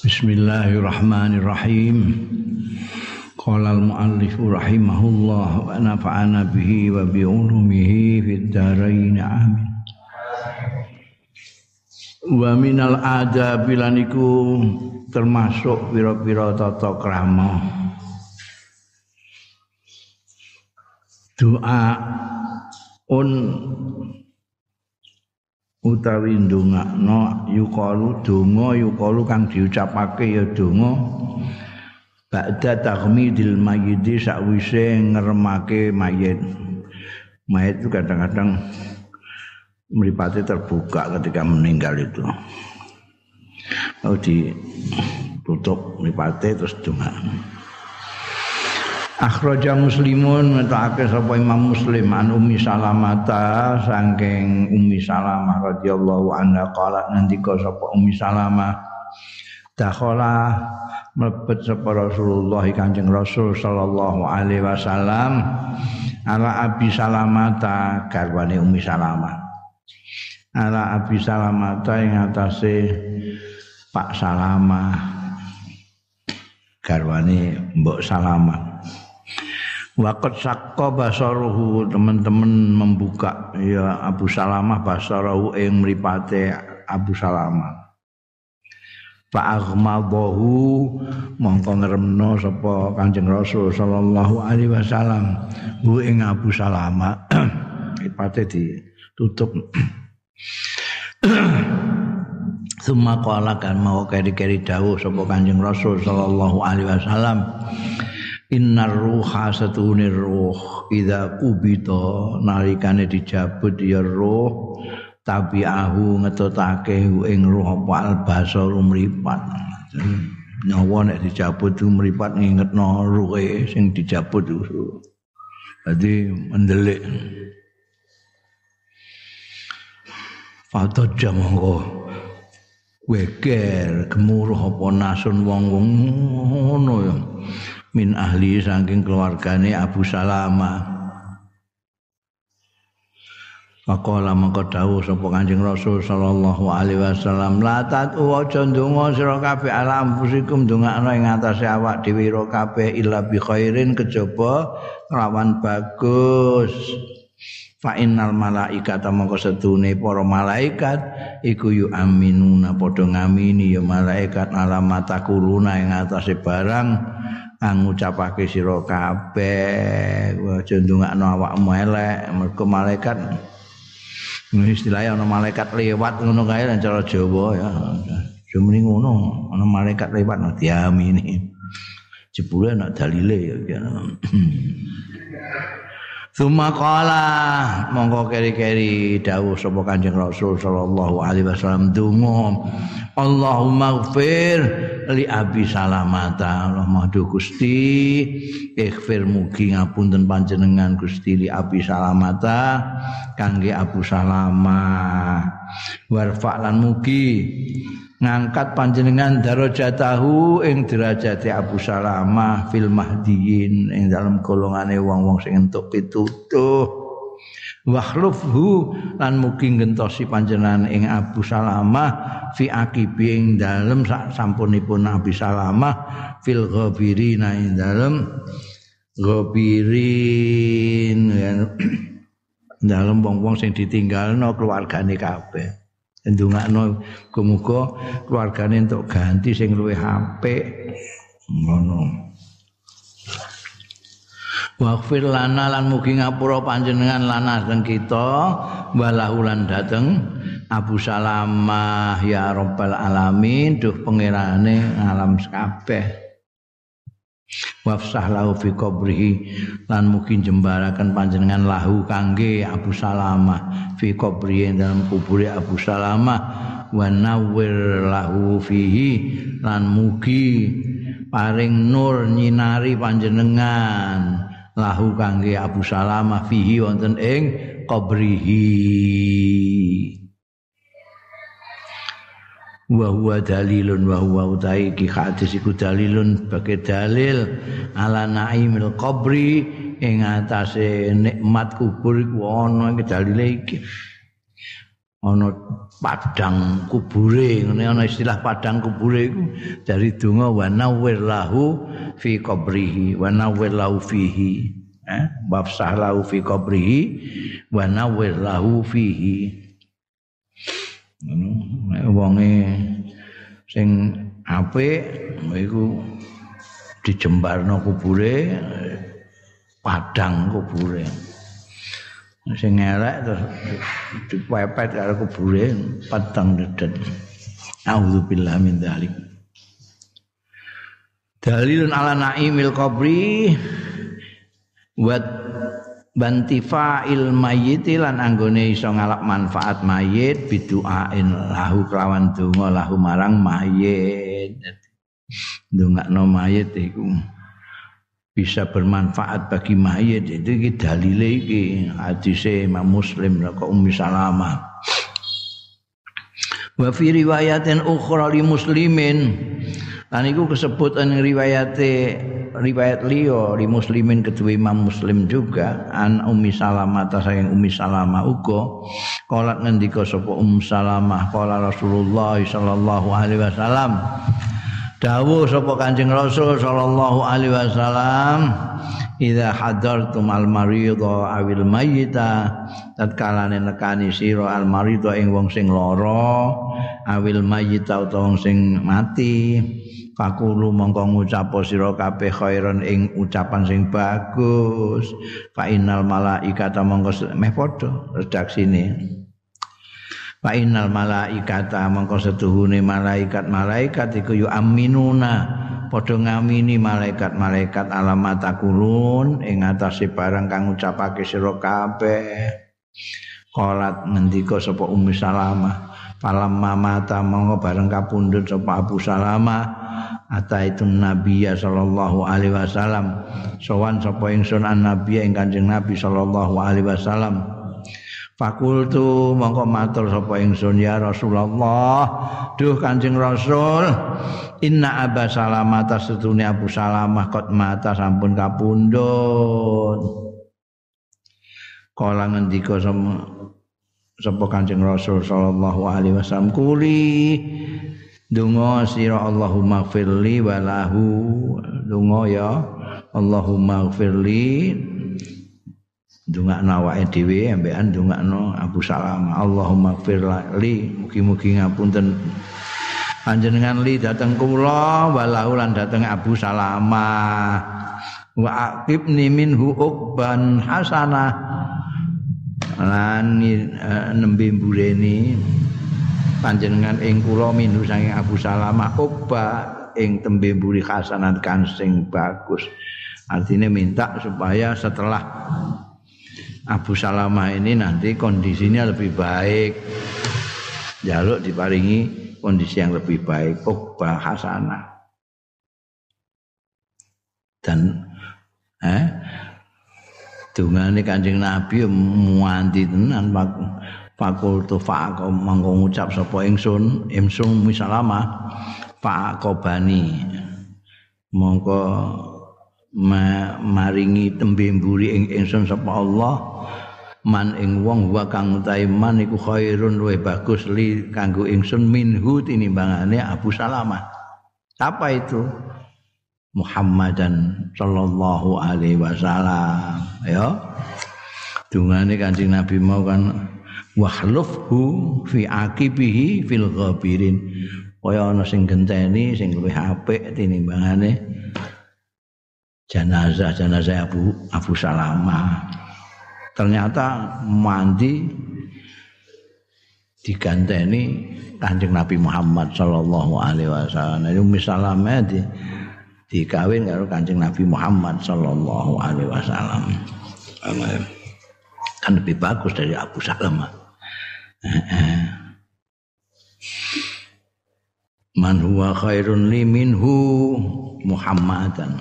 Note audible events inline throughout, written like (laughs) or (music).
Bismillahirrahmanirrahim. Qala al-muallif rahimahullah wa nafa'ana bihi wa bi ulumihi fid dharain amin. Wa minal adab iku termasuk pira-pira tata krama. Doa un utawi ndongakno yuqalu donga yuqalu kang diucapake ya donga. Ba'da taghmidil mayyiti sakwise ngremake mayit. Mayit itu kadang-kadang mripate terbuka ketika meninggal itu. Oh ditutup mripate terus donga Akhraja Muslimun metakake sapa Imam Muslim an Ummi Salamata saking Ummi Salamah radhiyallahu anha qalat nandika sapa Ummi Salamah dakhala mlebet sapa Rasulullah Kanjeng Rasul sallallahu alaihi wasallam ala Abi Salamata garwane Ummi Salamah. Ala Abi Salamata ing atase Pak Salamah garwane Mbok Salamah Wakat sakko basaruhu teman-teman membuka ya Abu Salamah basaruhu yang meripate Abu Salamah. Pak Aghmadahu mongko ngremno sapa Kanjeng Rasul sallallahu alaihi wasallam hu ing Abu Salamah (clears throat) mripate ditutup. (clears throat) Suma qala kan mau keri-keri dawuh sapa Kanjeng Rasul sallallahu alaihi wasallam Innar ruha satune ruh. Idza kubita nalikane dicabut ya ruh. Tabi'ahu ngetotake ing ruh apa albasar mripat nyawa nek dicabut itu mripat ngingetno ruhe sing dicabut itu dadi mendelik. Fata jamangko weger gemuruh apa nasun wong-wong ngono ya min ahli saking keluargane Abu Salama. Faqala mangko dawuh sapa Kanjeng Rasul sallallahu alaihi wasallam la tatu aja ndonga sira kabeh ala ampusikum ndongakno ing atase awak dhewe ira kabeh illa bi khairin kejaba rawan bagus. Fa innal malaikata mongko setune para malaikat iku yu aminuna padha ngamini ya malaikat alamata kuluna ing atase barang ngucapake sira kabeh aja ndongakno awakmu elek mergo malaikat. Istilahnya ana malaikat lewat ngono kae cara Jawa ya. Jumri ngono ana malaikat lewat no diamini. Jebule ana dalile ya Suma qala monggo keri-keri dawuh sapa Kanjeng Rasul sallallahu alaihi wasallam donga Allahumma ighfir li Abi Salamata. Allah maha Gusti ighfir mugi ngapunten panjenengan Gusti li Abi Salamata kangge Abu Salama. Warfa lan mugi ngangkat panjenengan darajatahu ing derajate Abu Salamah fil mahdiyin ing dalam golongane wong-wong sing entuk pitutuh. Wakhlufhu lan mugi gentosi panjenengan ing Abu Salamah fi akibi ing dalem sampunipun Abu Salamah fil ghabirina ing dalem ghabirin (clears throat) dalem wong-wong sing ditinggalno keluargane kabeh ndongakno muga keluargane entuk ganti sing luwih apik. Ngono. Waghfir lana lan mugi ngapura panjenengan lana dan kita. Walahu lan dateng. Abu Salamah ya Rabbal alamin. Duh pangerane alam kabeh wafsah lahu fi qabrihi lan mungkin jembarakan panjenengan lahu kangge Abu Salamah. Fi qabrihi dalam kubur Abu Salamah. Wa nawwir lahu fihi lan mugi paring nur nyinari panjenengan lahu kangge Abu Salamah fihi wonten ing qabrihi wa huwa dalilun wa huwa utai. Ki hadis iku dalilun sebagai dalil ala naimil qabri. Ing atase nikmat kubur iku ana iki dalile iki. Ana padang kubure ngene ana istilah padang kubure iku. Dari donga wa nawwir lahu fi qabrihi wa nawwir lahu fihi. Eh bab lahu fi qabrihi wa nawwir lahu fihi ngono wonge sing apik iku dijembarno kubure padang kubure. Sing elek terus dipepet karo kubure peteng dedet. Auzubillah min dzalik. Dalilun ala naimil qabri wa bantifa'il mayyit lan anggone iso ngalap manfaat mayit biduain lahu kelawan donga lahu marang mayit ndongakno mayit iku bisa bermanfaat bagi mayit itu iki dalile iki hadise Imam Muslim kok Ummi Salamah. Wa fi riwayatin ukhra li muslimin lan iku kesebut ing riwayate riwayat liya li muslimin kedua Imam Muslim juga an Ummi Salamah ta saking Ummi Salamah uga kala ngendika sapa Ummi Salamah kala Rasulullah sallallahu alaihi wasallam. Dawuh sapa Kanjeng Rasul sallallahu alaihi wasallam idza hadartum al maridha awil mayyita tatkala nekani sira al maridha ing wong sing lara awil mayyita utawa sing mati fakulu mongko ngucap sira kabeh khairan ing ucapan sing bagus. Fa innal malaikata mongko meh padha redaksine. Fa innal malaikata mongko setuhune malaikat-malaikat iku yu aminuna. Padha ngamini malaikat-malaikat alamat kulun ing atase barang kang ucapake sira kabeh. Qalat ngendika sapa Ummu Salamah, "Falam mamata mongko bareng kapundhut sapa Abu Salamah, ata itu Nabi sallallahu alaihi wasallam. Sowan sapa ingsun an Nabi ing Kanjeng Nabi sallallahu alaihi wasallam." Fakultu mongko matur sapa ingsun ya Rasulullah. Duh Kanjeng Rasul, inna Aba Salamah tasdune Abu Salamah kot mata sampun kapundhut. Kala ngendika sapa Kanjeng Rasul sallallahu alaihi wasallam kuli donga sira Allahumma firli walahu donga ya Allahumma firli ndongakno awake dhewe ambekan ndongakno Abu Salam. Allahumma gfir li mugi-mugi ngapunten. Panjenengan li dateng kula walau lan dateng Abu Salama wa aqibni minhu uqban hasanah. Lan uh, nembe mbureni panjenengan ing kula minhu saking Abu Salamah uqba ing tembe mburi hasanat kan sing bagus artinya minta supaya setelah Abu Salamah ini nanti kondisinya lebih baik. Jaluk diparingi kondisi yang lebih baik. Ukbah hasanah. Dan eh dungane Kanjeng Nabi muanti tenan fakultu faqo mangko ngucap sapa ingsun? Ingsun misalama faqobani mongko ma, maringi tembe mburi ing ingsun sapa Allah. Man ing wong wa kang utahe man iku khairun luwih bagus li kanggo ingsun minhu tinimbangane Abu Salamah. Apa itu? Muhammadan sallallahu alaihi wasallam. Ya. Dungane Kanjeng Nabi mau kan wahlufhu fi aqibihi fil ghabirin kaya ana sing genteni sing luwih apik tinimbangane jenazah jenazah Abu Abu Salama. Ternyata mandi diganteni Kanjeng Nabi Muhammad sallallahu alaihi wasallam. Itu misalnya di dikawin karo Kanjeng Nabi Muhammad sallallahu alaihi wasallam. Kan lebih bagus dari Abu Salama. (laughs) Man huwa khairun li minhu Muhammadan.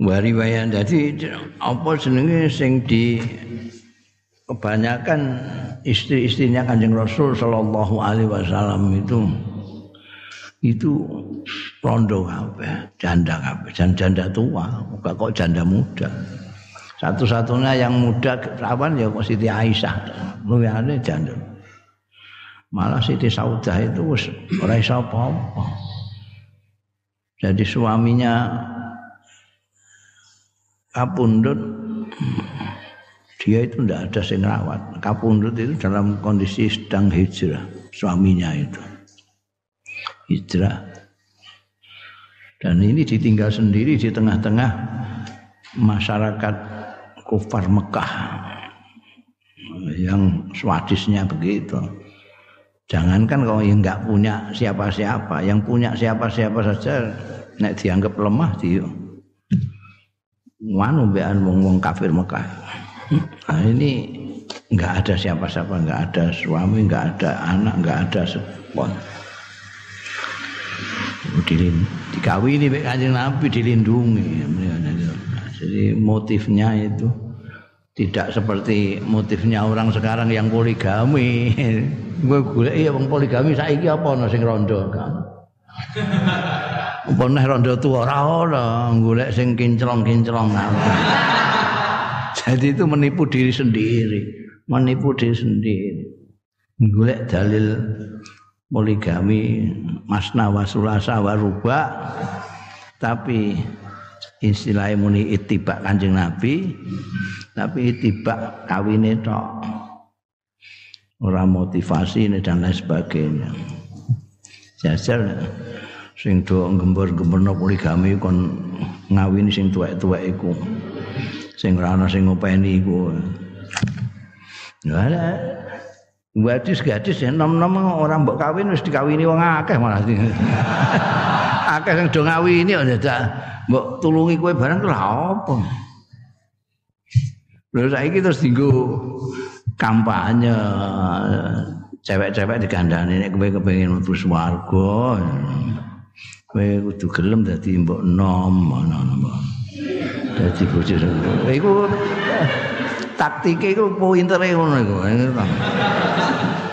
Wari wayan jadi apa senenge sing di kebanyakan istri-istrinya Kanjeng Rasul sallallahu alaihi wasallam itu itu rondo kabeh, janda kabeh, janda tua, kok janda muda. Satu-satunya yang muda perawan ya Siti Aisyah. Luyane janda. Malah Siti Saudah itu ora iso apa-apa. Jadi suaminya kapundut dia itu tidak ada yang rawat. Kapundut itu dalam kondisi sedang hijrah suaminya itu. Hijrah. Dan ini ditinggal sendiri di tengah-tengah masyarakat kufar Mekah yang swadisnya begitu. Jangankan kalau yang nggak punya siapa-siapa, yang punya siapa-siapa saja, nek dianggap lemah dia. Wanu bean wong-wong kafir Mekah. Nah, ini nggak ada siapa-siapa, nggak ada suami, nggak ada anak, nggak ada sepon. Dikawini kanjeng Nabi dilindungi. Jadi motifnya itu tidak seperti motifnya orang sekarang yang poligami. (laughs) Gue golek iya wong poligami saiki apa ana sing rondo kan. Apa neh rondo tuwa ora ana, golek sing kinclong-kinclong. (laughs) Jadi itu menipu diri sendiri, menipu diri sendiri. Golek dalil poligami masna wasulasa waruba. Tapi istilahnya muni itibak kanjeng Nabi. Tapi itibak kawine tok. Orang motivasi dan lain sebagainya. Jajar sing do gembor-gemborno poligami kon ngawini sing tuwek-tuwek iku. Sing ora ana sing ngopeni iku. Ada gadis-gadis ya nom-nom orang mbok kawin wis dikawini wong akeh malah. (laughs) Akeh sing do ngawini ya mbok tulungi kowe barang lha apa? Lha saiki terus dinggo kampanye cewek-cewek digandani nek kowe kepengin mlebu swarga. Kowe kudu gelem dadi mbok nom ngono dadi bojo iku taktike iku pintere ngono iku.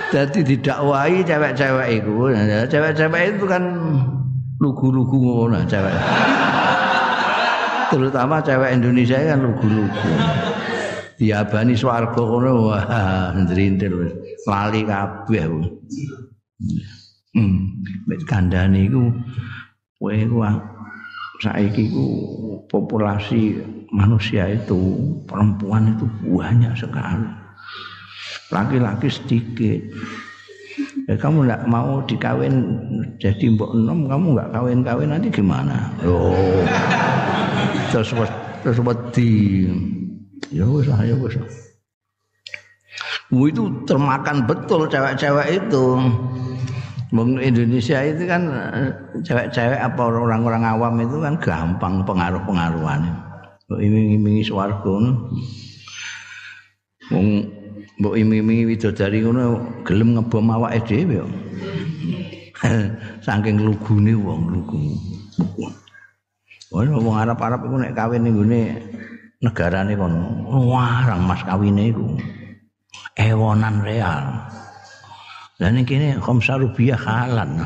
Dadi didakwahi cewek-cewek iku. Cewek-cewek itu kan lugu-lugu ngono cewek. Terutama cewek Indonesia kan lugu-lugu. Diabani swarga ngono wah ndrintil wis. Lali kabeh hmm. Mek kandhane iku kowe ku saiki ku populasi manusia itu perempuan itu banyak sekali. Laki-laki sedikit. Ya, kamu nggak mau dikawin jadi mbok enom kamu nggak kawin-kawin nanti gimana? Oh terus terus wedi. Ya wis ya wis itu termakan betul cewek-cewek itu Bung Indonesia itu kan cewek-cewek apa orang-orang awam itu kan gampang pengaruh-pengaruhan. Iming-imingi swarga Wong mbok iming-imingi widodari ngono gelem ngebom awake dhewe. (laughs) Saking lugune wong lugu. Wong Arab-Arab iku nek kawin ning negarane kono warang mas kawine iku ewonan real lah ning kene khamsa rupiah halan.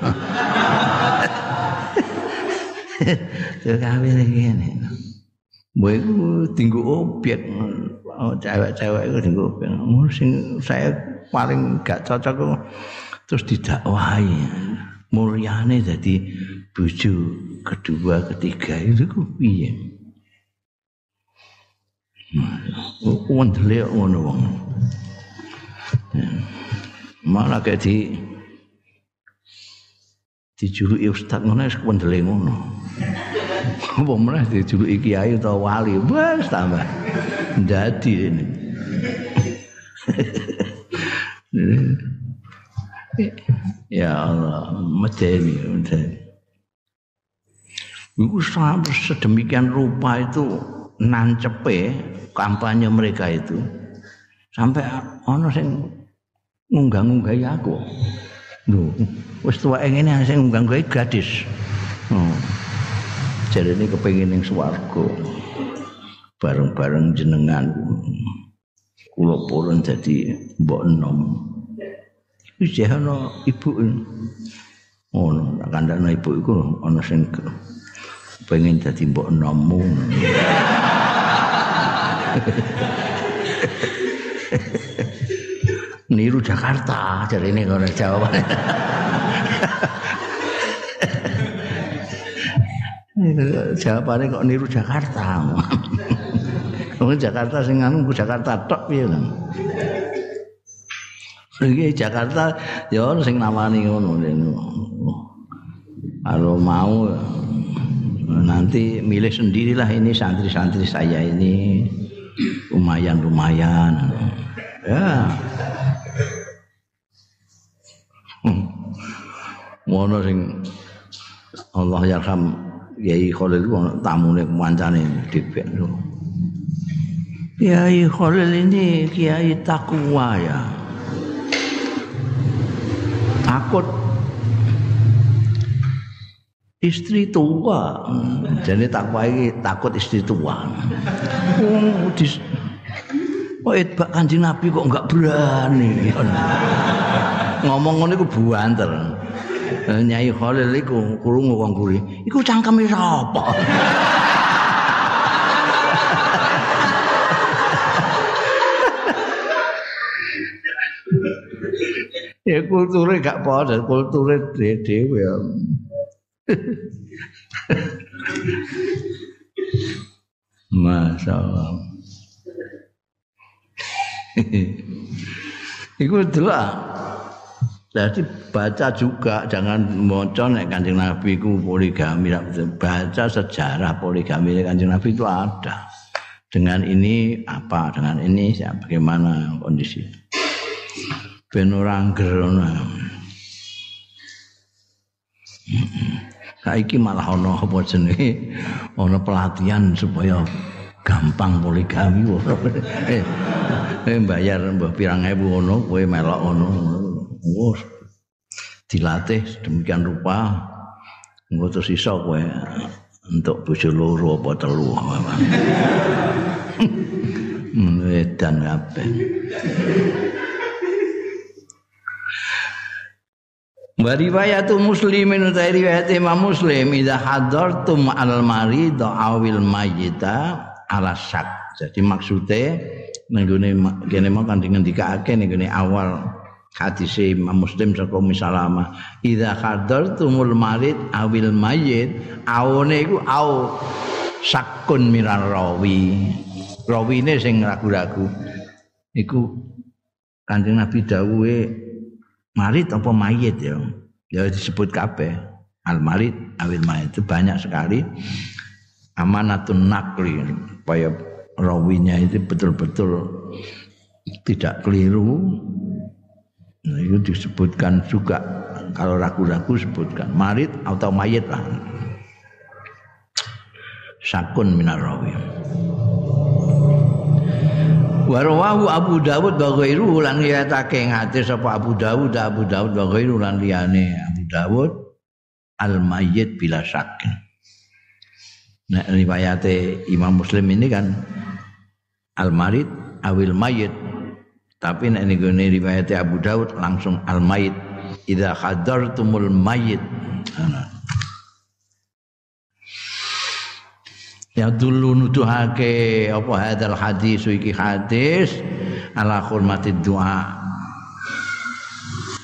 Kawin kene. Mbok iku tinggu obyek. Oh, cewek-cewek itu tinggu obyek. Oh, sing saya paling gak cocok terus didakwahi. Mulyane jadi bojo kedua ketiga itu ku piye? Wendele ngono wong. Malah kayak di dijuluki ustaz ngono wis wendele ngono. Apa meneh dijuluki kiai utawa wali, wis tambah ndadi ini. ya Allah, medeni, medeni. Iku sampai sedemikian rupa itu nancepe kampanye mereka itu sampai ono sing ngunggah-ngunggahi aku. Lho, wis tuwek ngene sing ngunggah-ngunggahi gadis. Oh. Jadi ini kepingin yang bareng-bareng jenengan kula purun jadi mbok enom wis ana ibu ngono oh, kandhane ibu iku ana sing pengen dadi mbok enommu (laughs) niru Jakarta jadi ini kalau jawaban jawabannya kok niru Jakarta Wong Jakarta sing anu Jakarta tok piye lho. Iki Jakarta ya sing namani ngono Kalau mau nanti milih sendirilah ini santri-santri saya ini lumayan-lumayan. Ya. Ngono sing Allah yarham Kiai Khalil ku tamune kancane dipek. Kiai Khalil ini kiai takwa ya. Takut istri tua. Jadi takwa ini takut istri tua. Oh, dis Oh, itbak kanjeng Nabi kok enggak berani. Ngomong ngono iku buanter. Nyai Khalil iku krungu wong kuri. Iku cangkeme sapa? ya kulture gak padha kulture dhewe ya Masya Allah Iku adalah jadi baca juga jangan mocon nek Kanjeng Nabi ku poligami baca sejarah poligami Kanjeng Nabi itu ada dengan ini apa dengan ini ya, bagaimana kondisi ben ora nggerono. Saiki malah ana apa jenenge ana pelatihan supaya gampang poligami. (laughs) eh, eh bayar mbah pirang ewu ngono kowe melok ngono. Wes dilatih demikian rupa engko terus iso kowe untuk bojo loro apa telu. Edan kabeh. Wa riwayatu muslimin utai riwayat Imam Muslim idza hadartum al marid awil mayyita ala syak. Jadi maksudnya nenggone kene mau kan ngendikake nenggone awal hadis Imam Muslim saka misalama idza hadartumul marid awil mayyit awone iku au sakun minar rawi. Rawine sing ragu-ragu. Iku Kanjeng Nabi dawuhe marit apa mayit ya? Ya disebut kabeh. Al marit awil mayit. Itu banyak sekali. Amanatun nakli. Supaya rawinya itu betul-betul tidak keliru nah, itu disebutkan juga. Kalau ragu-ragu sebutkan. Marit atau mayit lah. Sakun minar rawi Warawahu Abu Dawud wa ghairu lan riwayatake hadis sapa Abu Dawud Abu Dawud wa ghairu lan liyane Abu Dawud al mayyit bila syak. Nah riwayate Imam Muslim ini kan al marid awil mayyit tapi nek nggone riwayate Abu Dawud langsung al mayyit idza hadartumul mayyit. Nah, ya dulu nuduhake apa hadal hadis iki hadis ala hormati doa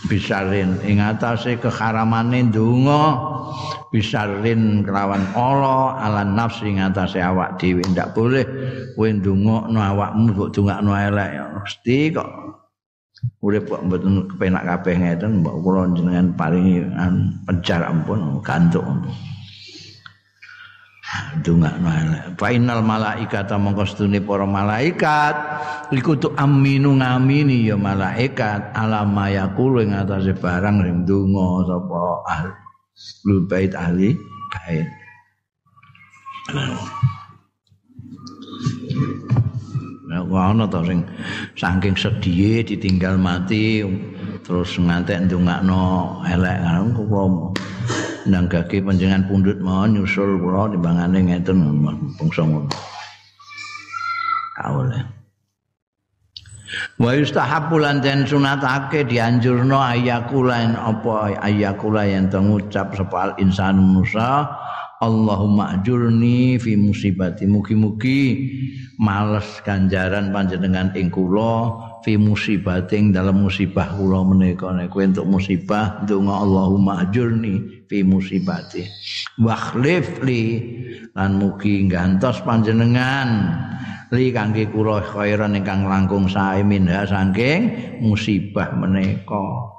bisarin. Ing atase keharamane donga bisarin kelawan Allah ala nafsi ing atase awak dhewe. Ndak boleh kowe ndongakno awakmu kok dongakno elek. Ya mesti kok. Urip kok mboten kepenak kabeh ngeten mbok kula jenengan paringi pencar ampun gantuk ndongakno elek. Fa innal malaikata mongko stune para malaikat. Iku tu aminu ngamini ya malaikat. Alama yaqulu ing atase barang sing ndonga sapa ahli bait ahli bait Ya ana to sing saking sedih ditinggal mati terus ngantek ndongakno elek kan kok nanggake panjenengan pundhut mau nyusul kula timbangane ngeten bangsa ngono. Kaule. Wa yustahabbu lan den sunatake dianjurno ayakula apa ayakula yang tengucap sepal insan manusa Allahumma ajurni fi musibati mugi-mugi males ganjaran panjenengan ing kula fi musibating dalam musibah kula menika. Nek kowe entuk musibah ndonga Allahumma ajurni fi musibati. Wakhlif li lan mugi gantos panjenengan li kangge kula khairan ingkang langkung sae minha saking musibah menika.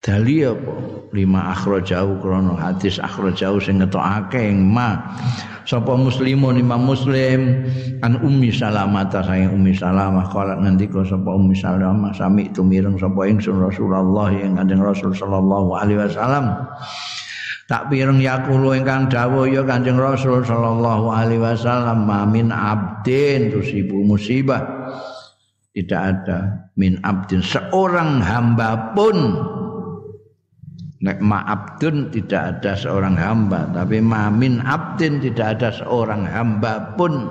Dali apa? Lima akhrajau krana hadis akhrajau sing ngetokake ing ma. Sapa muslimun imam muslim an ummi salamah ta sayang ummi salamah kala ngendika sapa ummi salamah sami itu mireng sapa ingsun Rasulullah yang kanjeng Rasul sallallahu alaihi wasallam tak pireng yakulu ingkang dawuh ya kanjeng Rasul sallallahu alaihi wasallam mamin abdin tusibu musibah. Tidak ada min abdin. Seorang hamba pun Nek ma'abdun tidak ada seorang hamba Tapi ma'min abdin tidak ada seorang hamba pun.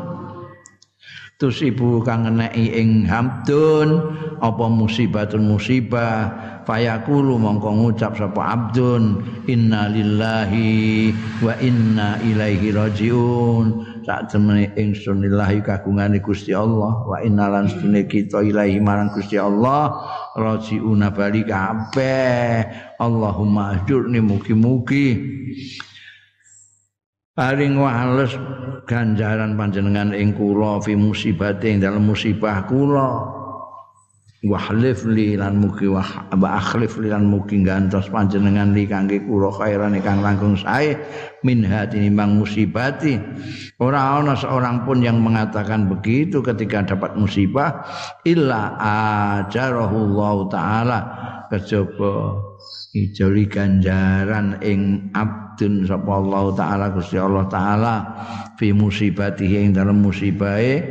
Tusibu kang ngenei ing hamdun Apa musibatun musibah Fayakulu mongko ngucap sapa abdun Inna lillahi wa inna ilaihi rajiun. Sak temene ingsun lillahi kagungane Gusti Allah wa innalan sedune kita ilahi marang Gusti Allah rajiuna bali kabeh. Allahumma ajurni mugi-mugi. Paring wales ganjaran panjenengan ing kula fi musibate ing dalem musibah kula wahlif li lan mugi wa akhlif li lan mugi gantos panjenengan li kangge kula khairan ingkang langkung sae min hati nimbang musibati. Ora ana seorang pun yang mengatakan begitu ketika dapat musibah illa ajarahullah taala. Kejaba ijoli ganjaran ing abdun sapa Allah taala Gusti Allah taala fi musibatihi ing dalam musibahe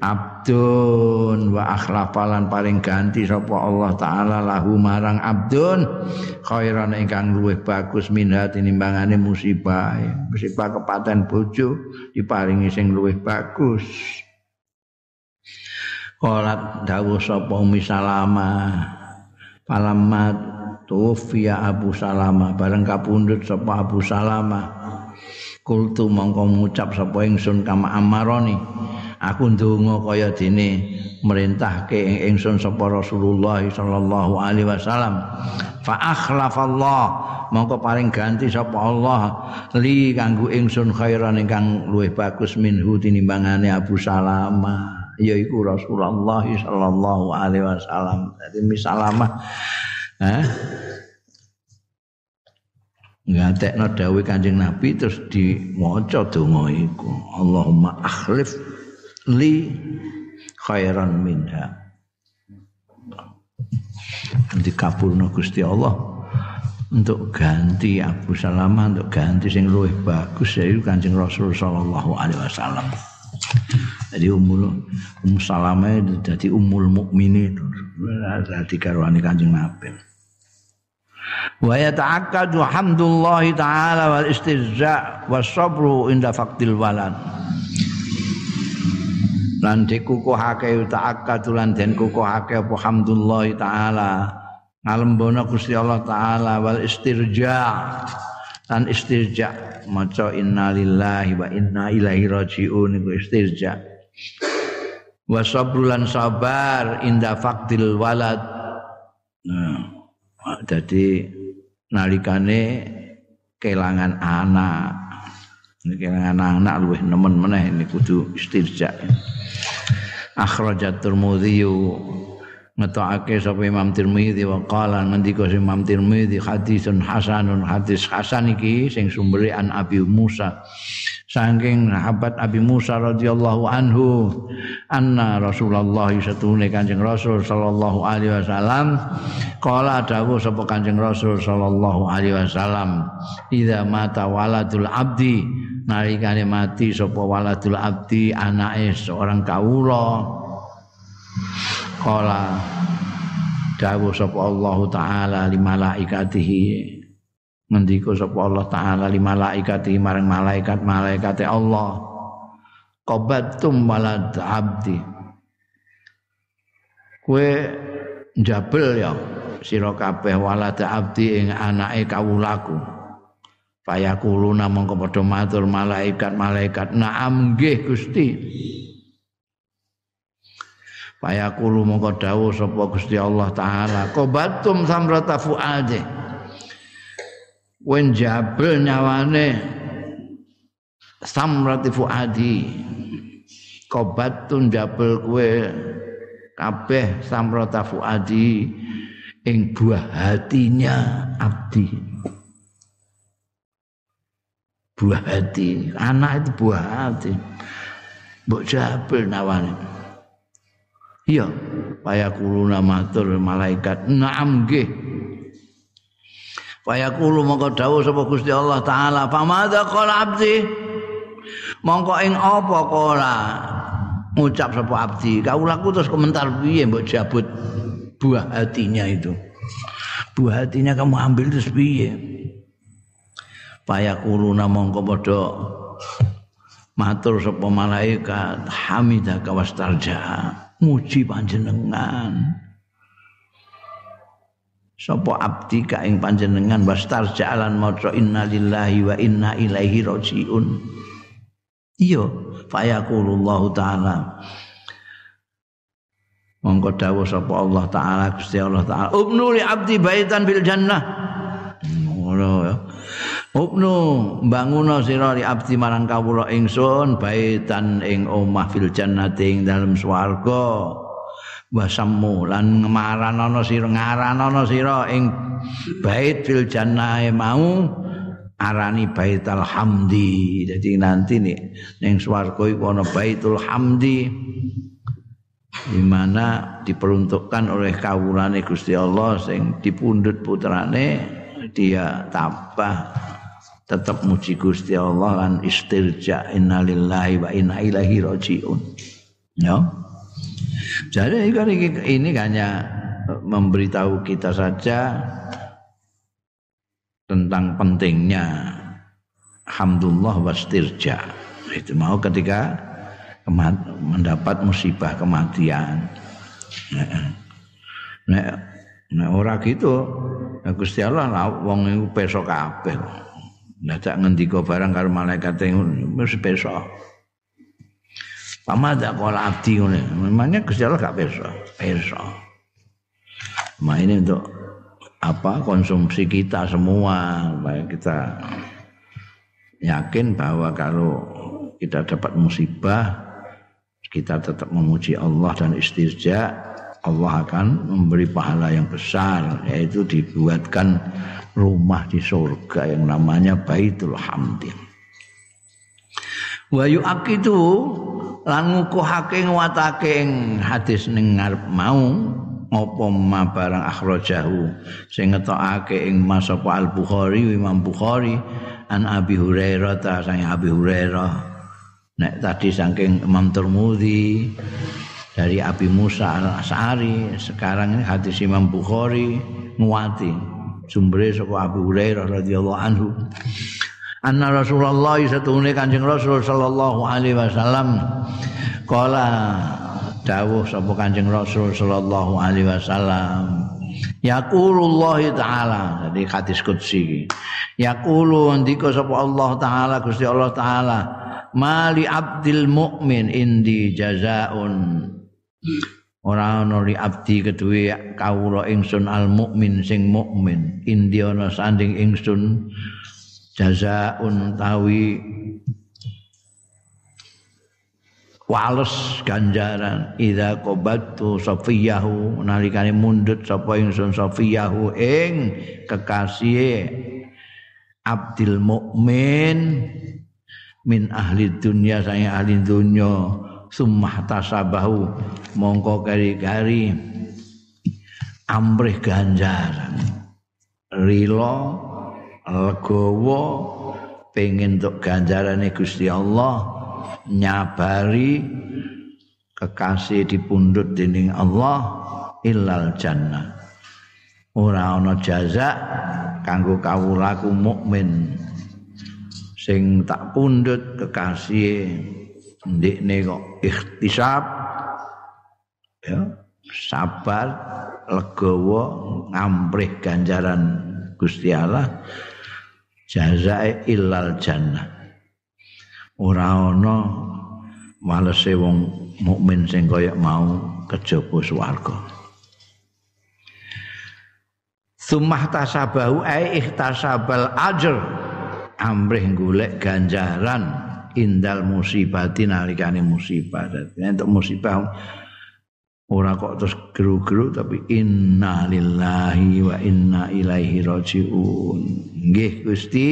abdun wa akhlafalan paling ganti sapa Allah taala lahu marang abdun khairan ingkang luwih bagus minhat tinimbangane musibah. Musibah kepaten bojo diparingi sing luwih bagus. Kolat dawuh sapa Umi Salamah Palamat tufiya Abu Salama bareng kapundhut sapa Abu Salama kultu mongko ngucap sapa ingsun kama amaroni aku ndonga kaya dene merintahke ingsun sapa Rasulullah sallallahu alaihi wasallam. Fa akhlafallah mongko paring ganti sapa Allah. Li kanggo ingsun khairan ingkang luwih bagus minhu tinimbangane Abu Salama yaiku Rasulullah sallallahu alaihi wasallam. Dadi misalamah eh ngatekno dawuh Kanjeng Nabi terus diwaca donga iku Allahumma akhlif li khairan minha dikabulno Gusti Allah untuk ganti Abu Salamah untuk ganti sing luwih bagus ya Kanjeng Rasul sallallahu alaihi wasallam. Jadi umul um Salamah jadi umul mukminin dadi karwane Kanjeng Nabi. Wa yata'akkadu hamdulillah taala wal istizza was sabru inda faqdil walad. Lan dikukuhake ta'akkadu lan den kukuhake apa hamdulillah taala. Ngalembono Gusti Allah taala wal istirja. Lan istirja. Maca innalillahi wa inna ilaihi rajiun iku istirja. Wa sabru lan sabar inda faqdil walad. Nah jadi nalikane kelangan anak. Ini kelangan anak luwih nemen meneh ini kudu istirja akhrajat Tirmidzi ngetokake sapa Imam Tirmidzi wa qala ngendika Imam Tirmidzi hadisun hasanun hadis hasan iki sing sumbere an Abi Musa saking sahabat Abi Musa radhiyallahu anhu anna Rasulullah satune Kanjeng Rasul sallallahu alaihi wasallam qala dawuh sapa Kanjeng Rasul sallallahu alaihi wasallam idza mata waladul abdi nalikane mati sapa waladul abdi anake seorang kawula. Qala dawuh sapa Allah taala li malaikatihi ngendika sapa Allah taala li malaikati marang malaikat-malaikate Allah qabatum walad abdi kowe njabel ya sira kabeh walad abdi ing anake kawulaku Fayakuluna mongko padha matur malaikat-malaikat na'am nggih Gusti. Fayakulu mongko dawuh sapa Gusti Allah taala qabatum samrata fuade. Wen jabel nyawane. Samrati fuadi. Qabatun jabel kowe kabeh samrata fuadi ing buah hatinya abdi. Buah hati. Anak itu buah hati. Mbok jabel nawane. Iya payakuluna matur malaikat. Na'am nggih Fayaqulu mongko dawuh sapa Gusti Allah taala, "Famadza qala abdi?" Mongko ing apa qala ngucap sapa abdi? Kaulaku terus komentar piye mbok jabut buah hatinya itu. Buah hatinya kamu ambil terus piye? payakuluna mongko padha matur sapa malaikat hamidaka wastarja muji panjenengan sapa abdi ka ing panjenengan wastarja lan maca innalillahi wa inna ilaihi rajiun. Iya fayakulullahu taala. Mongko dawuh sapa Allah taala Gusti Allah taala. Ubnu li abdi baitan bil jannah. Ngono ya. Ubnu banguno sira li abdi marang kawula ingsun baitan ing omah fil jannati ing dalem swarga wasammu lan ngaranana sira ngaranana sira ing bait fil jannahe mau arani baitul hamdi jadi nanti nih ning swarga iku ana baitul hamdi di mana diperuntukkan oleh kawulane Gusti Allah sing dipundhut putrane dia tabah tetap muji Gusti Allah lan istirja innalillahi wa inna ilaihi rajiun. Ya. Jadi ini, ini hanya memberitahu kita saja tentang pentingnya hamdulillah wastirja. Itu mau ketika mendapat musibah kematian. Nah, nah, nah orang gitu, Gusti Allah lah wong iku besok kabeh. Dadak ngendika barang karo malaikat wis besok. Pamada kala abdi ngene. Memangnya Gusti Allah gak besok. Besok. Ma ini untuk apa konsumsi kita semua supaya kita yakin bahwa kalau kita dapat musibah kita tetap memuji Allah dan istirja Allah akan memberi pahala yang besar yaitu dibuatkan rumah di surga yang namanya Baitul Hamdi. Wa yu'aqidu lan ngukuhake nguwatake hadis ning ngarep mau apa ma barang akhrajahu? Sing ngetokake ing masapa Al Bukhari Imam Bukhari an Abi Hurairah ta sang Abi Hurairah. Nek tadi saking Imam Tirmidzi dari Abi Musa Al As'ari sekarang ini hadis Imam Bukhari nguati sumbere saka Abu Hurairah radhiyallahu anhu anna Rasulullah satune Kanjeng Rasul sallallahu alaihi wasallam. Kala dawuh sapa Kanjeng Rasul sallallahu alaihi wasallam? Yaqulullah taala jadi hadis qudsi Yaqulu ndika sapa Allah taala Gusti Allah taala mali abdil mukmin indi jazaun ora ana li abdi kedue kawula ingsun al mukmin sing mukmin indiana sanding ingsun jazaun tawi. Wales ganjaran. Ida qabatu safiyahu. Nalikane mundut sapa ingsun safiyahu ing kekasih abdil mukmin min ahli dunya saya ahli dunya. Sumah tasabahu. Mongko kari-kari. Amrih ganjaran. Rilo legowo pengen untuk ganjarannya Gusti Allah nyabari kekasih dipundut dening Allah ilal jannah. Ora ana jaza kanggo kawulaku mukmin. Sing tak pundut kekasih ndekne kok ikhtisab ya sabar legowo ngamprih ganjaran Gusti Allah jazae illal jannah. Ora ana walese wong mukmin sing kaya mau kejaba swarga. Sumah tasabahu ai ihtasabal ajr. Amrih golek ganjaran indal musibati nalikane musibah. Dadi untuk musibah ora kok terus geru-geru tapi inna lillahi wa inna ilaihi rajiun. Nggih Gusti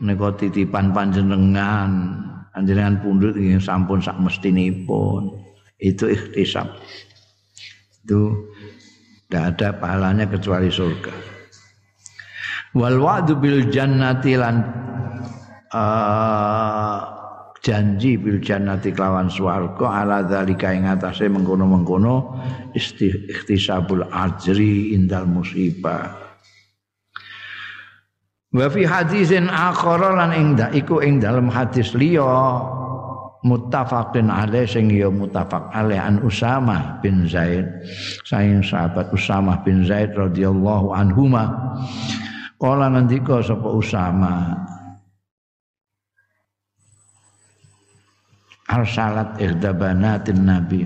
menika titipan panjenengan. Panjenengan pundhut ingin sampun sak mestinipun itu ikhtisab. Itu tidak ada pahalanya kecuali surga. Wal wa'du bil jannati lan uh, janji bil jannati kelawan swarga ala zalika ing atase mengkono-mengkono ikhtisabul ajri indal musibah. Wa fi hadisin akhara lan ing iku ing dalam hadis liya muttafaqin alaih sing ya muttafaq alaih an Usama bin Zaid. Saing sahabat Usama bin Zaid radhiyallahu anhuma kala ngendika sapa Usama arsalat ihdabanatin nabi.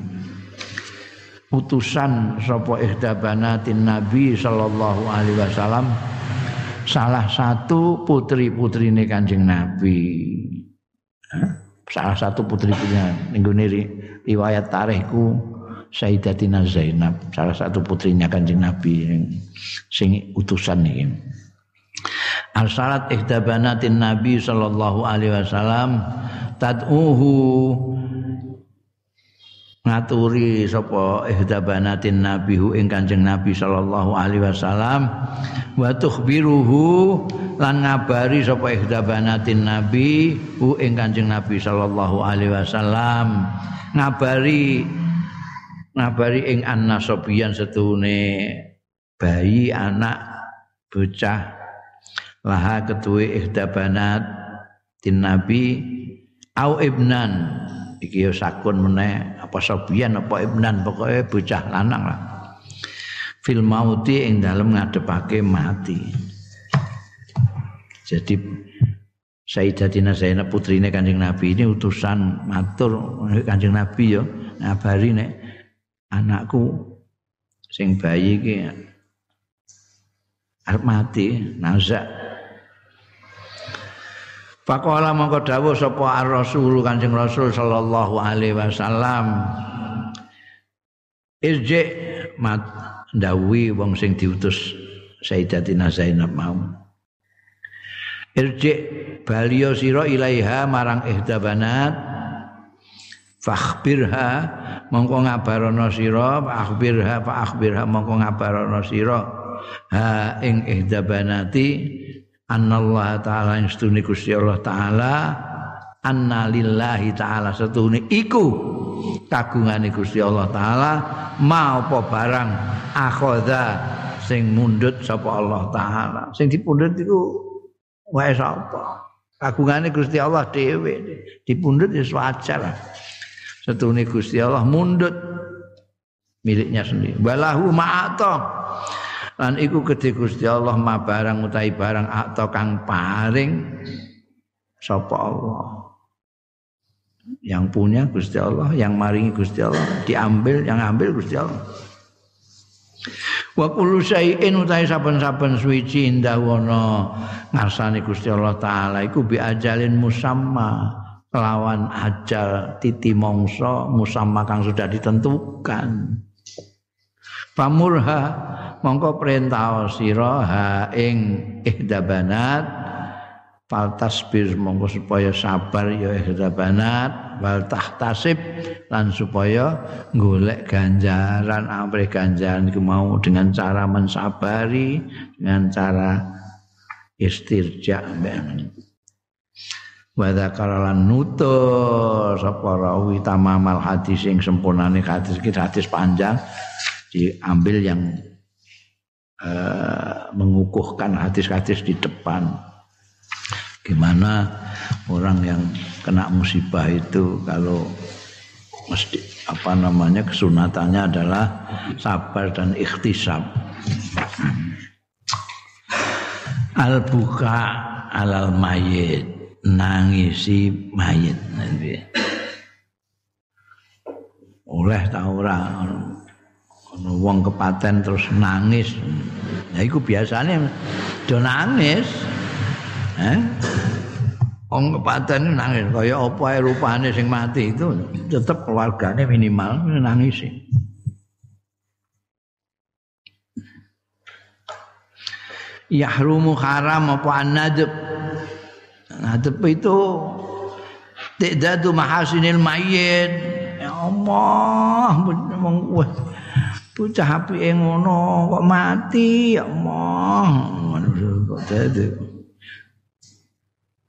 Utusan sapa ihdabanatin nabi sallallahu alaihi wasallam salah satu putri-putrine Kanjeng Nabi. Salah satu putri-putrinya minggu ini riwayat tarikhku Sayyidatina Zainab salah satu putrinya Kanjeng Nabi yang sing utusan ini Arsalat ihdabanatin Nabi sallallahu alaihi wasallam. Tad'uhu. Ngaturi sapa ihdabanatin nabihu ing Kanjeng Nabi sallallahu alaihi wasallam. Wa tukhbiruhu. Lan ngabari sapa ihdabanatin nabi hu ing Kanjeng Nabi sallallahu alaihi wasallam. Ngabari ngabari ing annasobian setune bayi anak bocah laha ketuwe ihdabanat tin nabi au ibnan. Iki ya sakun meneh apa sobian apa ibnan pokoknya bocah lanang lah. Fil mauti ing dalem ngadepake mati. Jadi Sayyidatina Zainab putrine Kanjeng Nabi ini utusan matur Kanjeng Nabi ya ngabari nek anakku sing bayi iki arep mati nazak Pakola mongko dawuh sapa ar-rasul Kanjeng Rasul sallallahu alaihi wasallam. Irji mat dawi wong sing diutus Sayyidatina Zainab mau. Irji baliyo sira ilaiha marang ihdabanat fakhbirha mongko ngabarono sira fakhbirha fakhbirha mongko ngabarono sira ha ing ihdabanati Allah taala istune Gusti Allah taala anna lillahi taala setune iku kagungane Gusti Allah taala mau apa barang akhadha sing mundut sapa Allah taala. Sing dipundhut iku wae sapa? Kagungane Gusti Allah dhewe. Dipundhut ya wajar setune Gusti Allah mundut miliknya sendiri. Walahu ma'ata lan iku gedhe Gusti Allah ma barang utahi barang atau kang paring sapa Allah? Yang punya Gusti Allah yang maringi Gusti Allah diambil yang ambil Gusti Allah. Wa kullu syai'in utahi saben-saben suci indah wana ngarsane Gusti Allah taala. Iku bi ajalin musamma kelawan ajal titi mongso musamma kang sudah ditentukan pamurha mongko perintah sira ha ing ihdabanat. Fal tasbir mongko supaya sabar ya ihdabanat. Wal tahtasib lan supaya golek ganjaran. Amre ganjaran iku mau dengan cara mensabari dengan cara istirja wa dzakaralan nutur sapa rawi tamamal hadis sing sempurnane hadis iki hadis panjang diambil yang uh, mengukuhkan hadis-hadis di depan. Gimana orang yang kena musibah itu kalau mesti apa namanya kesunatannya adalah sabar dan ikhtisab. Al buka alal mayit. Nangisi mayit. Oleh ta ora ono wong kepaten terus nangis. Ya iku biasanya do nangis. Eh wong kepaten nangis. Kaya apa ae rupane sing mati itu? Tetep keluargane minimal nangis yahrumu haram apa anadab nadab itu tidak tu mahasinil mayyit. Ya Allah memang bocah apike ngono kok mati ya Allah.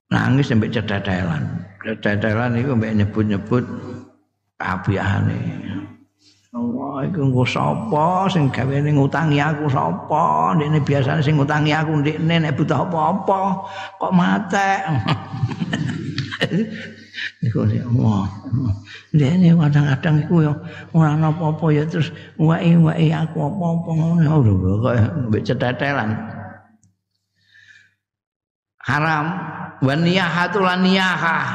Nangis sampai cetetelan cetetelan itu sampai nyebut-nyebut kabiane Allah iku engko sapa sing gawene ngutangi aku sapa? Ndekne biasane sing ngutangi aku ndekne nek butuh apa-apa kok matek (laughs) iku Allah ndekne kadang-kadang iku ya ora apa-apa ya terus wae-wae aku apa-apa ngono lho kok mbek cetetelan. Haram. Wa niyahatul niyahah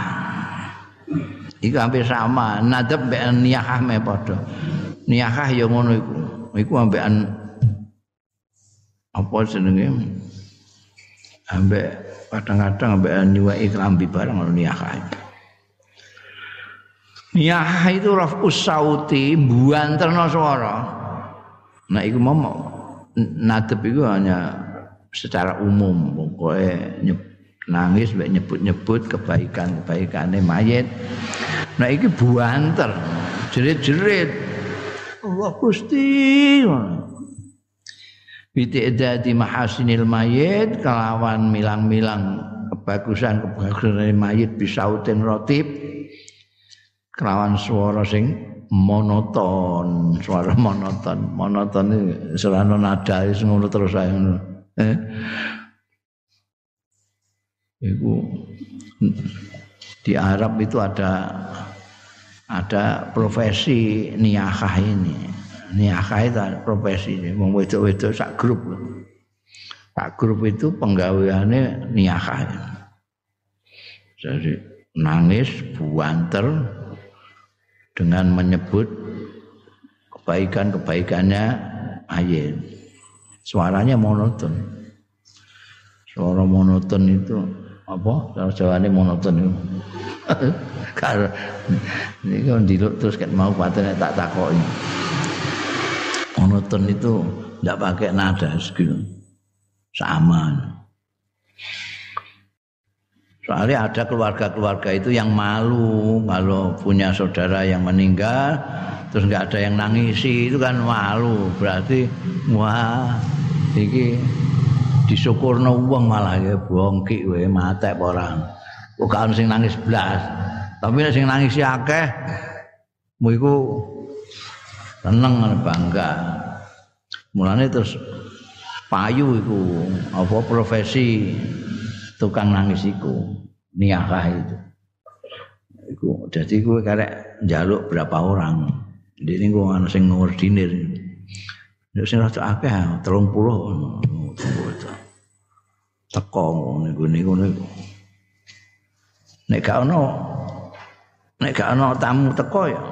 iku hampir sama. Nadab mbek niyahah me padha. Niyahah ya ngono iku. Iku ambekan apa jenenge? Ambek kadang-kadang ambekan nyuwai klambi barang ngono niyahah niyahah itu rafus sauti buanterno suara nah iku mau nadab iku hanya secara umum pokoknya nangis nyebut-nyebut kebaikan-kebaikane mayit. Nah iki buanter jerit-jerit. Allah Gusti. Biti mahasinil mayit kelawan milang-milang kebagusan kebagusan mayit bisautin rotib kelawan suara sing monoton suara (laughs) monoton monoton selana nada ngono terus saya eh Iku di Arab itu ada ada profesi niyakah ini. Niyakah itu profesi ini. Wong wedok-wedok sak grup. Sak grup itu penggaweannya niyakah. Jadi nangis, buanter dengan menyebut kebaikan-kebaikannya ayat. Suaranya monoton. Suara monoton itu apa? Cara Jawane monoton itu. (laughs) Ini kan diluk terus kan mau patene tak takoki. Monoton itu tidak pakai nada segitu. Sama. Soalnya ada keluarga-keluarga itu yang malu kalau punya saudara yang meninggal terus nggak ada yang nangisi itu kan malu. Berarti wah iki disyukurno wong malah ya bongki we matek orang bukan sing nangis blas. Tapi sing nangis akeh mu iku seneng bangga. Mulane terus payu iku apa profesi tukang nangis iku niakah itu. Iku jadi gue karek njaluk berapa orang. Ini gue ana sing ngordinir Nek sing rada akeh 30 teko niku niku niku. Nek gak ono nek gak ono tamu teko ya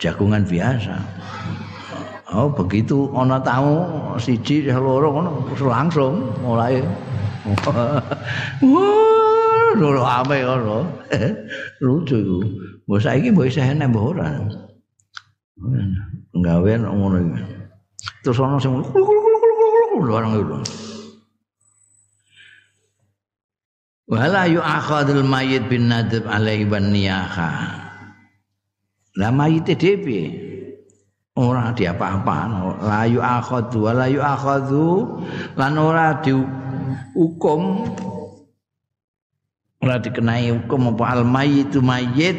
jagungan biasa. Oh begitu ono tamu siji loro ngono langsung mulai Wah, loro ame ngono. Lucu iku. Mbok saiki mbok isih enek mbok ora. Nggawean ngono iki. Terus ono sing orang itu. wala yu'akhadul mayit bin nadab alaihi ban niyaha lah mayit dhewe ora diapa-apa la yu'akhadu wala yu'akhadu lan ora dihukum ora dikenai hukum apa al mayitu mayit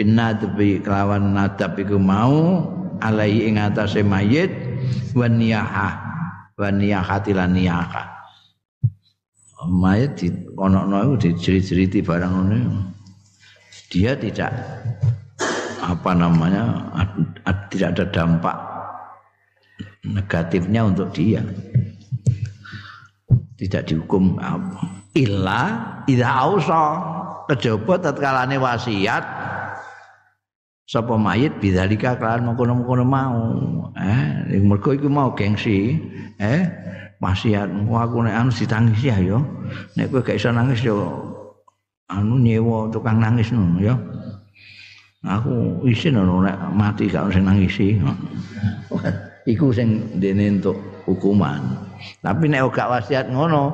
bin nadab kelawan nadab iku mau alaihi ing atase mayit wan niyaha wan niyahati lan niyahah. Mayat di kono-kono itu dicerit-ceriti barang ini dia tidak apa namanya tidak ada dampak negatifnya untuk dia tidak dihukum. Apa illa ida ausa. Kejaba tatkalane wasiat. Sapa mayit? Bidzalika kelawan mengkono-mengkono mau. Eh mergo iku mau gengsi. Eh wasiat aku nek anu ditangisi ya yo nek kowe gak iso nangis yo anu nyewa tukang nangis ngono ya. Aku isin ora nek mati gak sing nangisi. (laughs) Iku sing dene entuk hukuman. Tapi nek gak wasiat ngono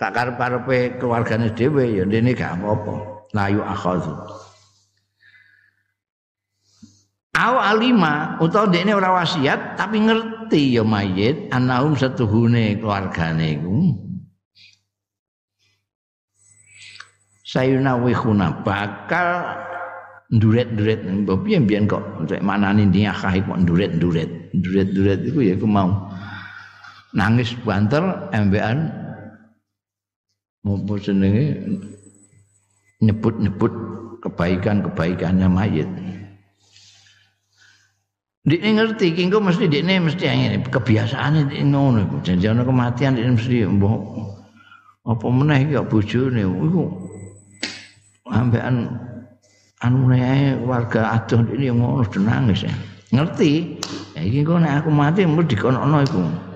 gak karep-karepe keluargane dhewe ya dene gak apa-apa. Layu akhadhu Aw alima utawa dekne ora wasiat tapi ngerti ya mayit anahum setuhune keluargane iku. Sayuna wihuna bakal nduret-nduret. Piye mbiyen kok? Nek manani niyakah kok nduret-nduret. Nduret-nduret iku ya iku mau nangis banter embean mau jenenge nyebut-nyebut kebaikan-kebaikannya mayit. Dikne ngerti kingko mesti dikne mesti ngene kebiasaane dikne ngono iku. Janji ana kematian dikne mesti mbok apa meneh iki bojone iku ambekan anu ae warga adoh ini yang ngono nangis ya. Ngerti? Ya iki kok nek aku mati mesti dikono iku.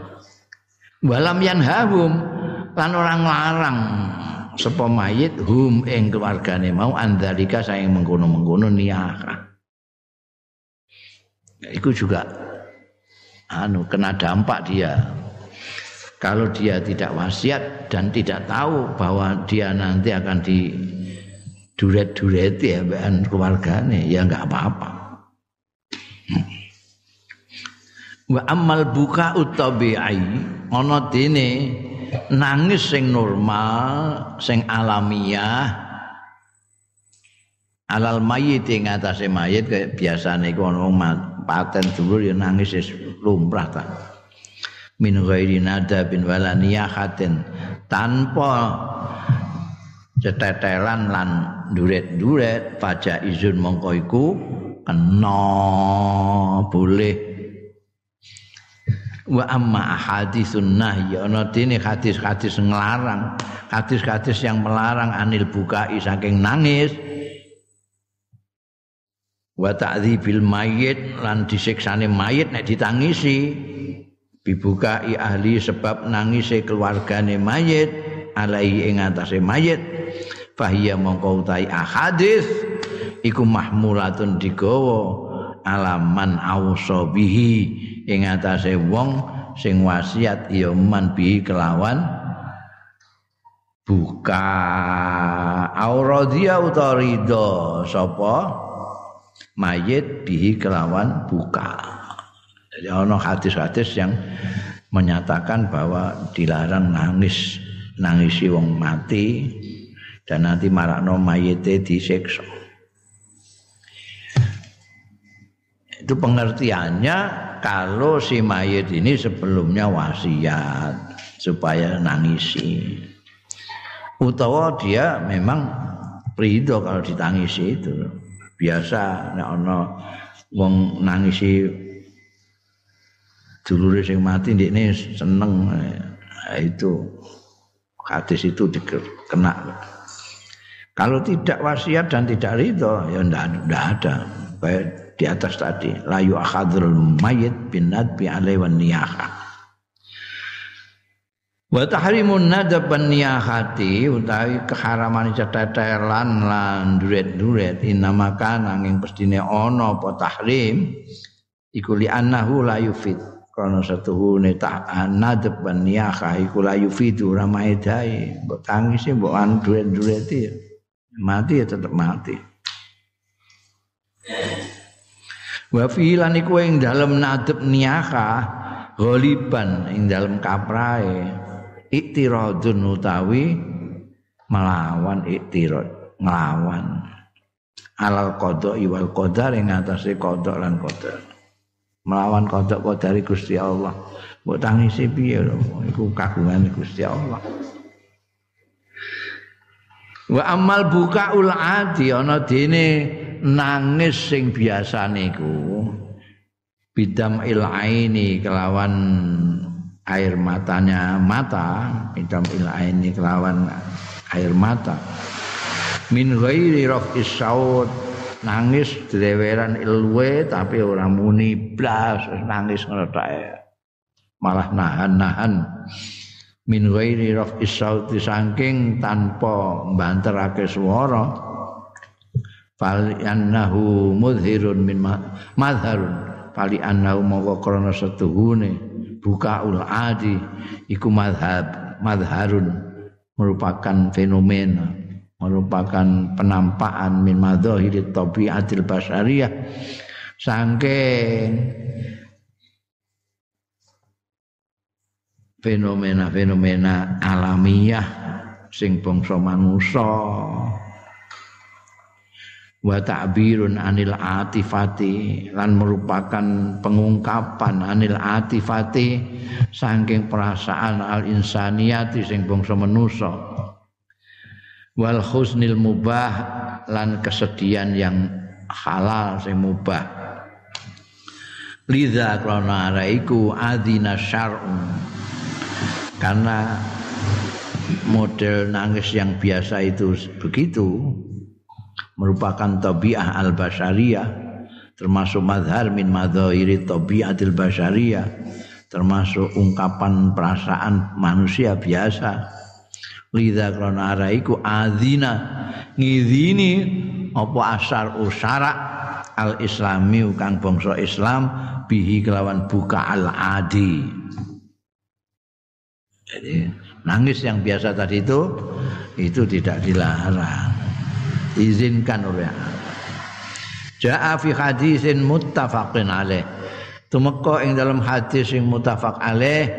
Walam yanhahum. Lan orang larang sapa mayit hum ing keluargane mau andalika sayang mengkono-mengkono niyakah. itu juga anu kena dampak dia. Kalau dia tidak wasiat dan tidak tahu bahwa dia nanti akan di duret-dureti ya keluarganya ya nggak apa-apa wa amal buka utabi'ai ana dene nangis sing normal sing alamiah. Alal mayit ing atase mayit kaya biasane iku ana paten dulur ya nangis wis lumrah ta. Min ghairi nada bin wala niyahatin tanpa cetetelan lan duret-duret paja izun mongko iku kena boleh wa amma hadisun nahi ana dene hadis-hadis nglarang hadis-hadis yang melarang anil bukai saking nangis. Wa ta'dzibil mayit lan disiksane mayit nek ditangisi. Bibukai ahli sebab nangise keluargane mayit alai ing atase mayit. Fahiya mongko utai ahadis iku mahmulatun digawa alaman ausa bihi ing atase wong sing wasiat ya man bihi kelawan buka auradhiya utawa sapa mayit bihi kelawan buka. Jadi ono hadis-hadis yang menyatakan bahwa dilarang nangis nangisi wong mati dan nanti marakno mayite disiksa. Itu pengertiannya kalau si mayit ini sebelumnya wasiat supaya nangisi. Utawa dia memang prido kalau ditangisi itu. biasa nek ana wong nangisi dulure sing mati ndekne seneng nah, itu hadis itu dikena kalau tidak wasiat dan tidak ridho ya ndak ada baik di atas tadi. Layu akhadrul mayit bin nadbi alaihi wan niyahah Wa tahrimun nadab niyahati utawi keharaman cetetelan lan duret-duret. Inama kana ing pestine ana apa tahrim iku li annahu la yufid. Kana satuhune ta nadab niyahah iku la yufid ora maedai mbok duret-duret mati ya tetep mati Wa fi lan iku ing dalem nadab niyahah ghaliban ing dalem kaprae iktiradun utawi melawan iktirad nglawan. Alal qada wal qadar ing atase qada lan qadar melawan qada qadari Gusti Allah. Mbok tangisi piye iku kagungan Gusti Allah. Wa amal bukaul adi ana dene nangis sing biasane iku bidam il aini kelawan air matanya mata idam il aini kelawan air mata. Min ghairi raf'is saut nangis dreweran ilwe tapi ora muni blas nangis ngono malah nahan-nahan. Min ghairi raf'is saut saking tanpa mbanterake swara fal annahu mudhirun min madharun. Fali annahu mongko krana setuhune bukaul adi iku madhab madharun merupakan fenomena merupakan penampakan min madzahiri tabiatil basyariyah saking fenomena-fenomena alamiah sing bangsa manusa wa ta'birun anil atifati lan merupakan pengungkapan anil atifati saking perasaan al insaniyati sing bangsa manusa. Wal husnil mubah lan kesedihan yang halal sing mubah. Lidza krana iku adina syar'un. Karena model nangis yang biasa itu begitu merupakan tabiah al basyariyah termasuk madhar min madhairi tabiatil basyariyah termasuk ungkapan perasaan manusia biasa. Lidza krana ara iku adzina ngidini apa asar usara al islami kang bangsa Islam bihi kelawan buka al adi jadi nangis yang biasa tadi itu itu tidak dilarang izinkan oleh Ja'a fi hadisin muttafaqin alaih. Tumeka ing dalam hadis yang muttafaq alaih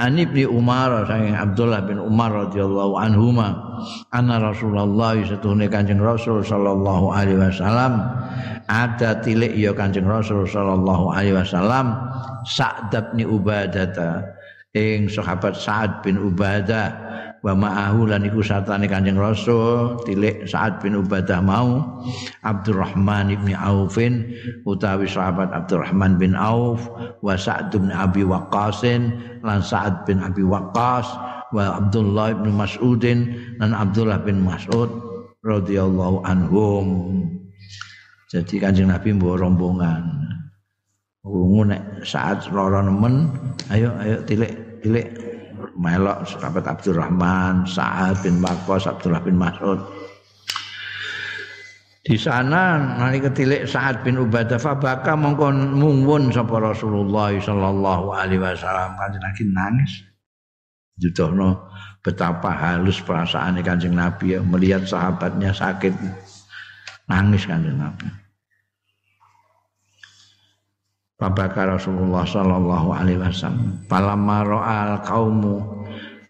An Ibnu Umar saking Abdullah bin Umar radhiyallahu anhuma anna Rasulullah satuhune Kanjeng Rasul sallallahu alaihi wasallam ada tilik ya Kanjeng Rasul sallallahu alaihi wasallam Sa'd bin Ubadah ing sahabat Sa'ad bin Ubadah wa ma'ahu lan iku sartane Kanjeng Rasul tilik Sa'ad bin Ubadah mau Abdurrahman bin Aufin utawi sahabat Abdurrahman bin Auf wa Sa'd bin Abi Waqqas lan Sa'ad bin Abi Waqqas wa Abdullah bin Mas'udin lan Abdullah bin Mas'ud radhiyallahu anhum. Jadi Kanjeng Nabi mbawa rombongan. Wungu nek saat loro nemen ayo ayo tilik tilik melok sahabat Abdurrahman, Sa'ad bin Waqqas, Abdullah bin Mas'ud. Di sana nali ketilik Sa'ad bin Ubadah fabaka mongko mungwun sapa Rasulullah sallallahu alaihi wasallam kanjeng Nabi nangis. Judono betapa halus perasaan kanjeng Nabi ya melihat sahabatnya sakit nangis kanjeng Nabi. Babaka Rasulullah sallallahu alaihi wasallam. Falamma ra'al qaumu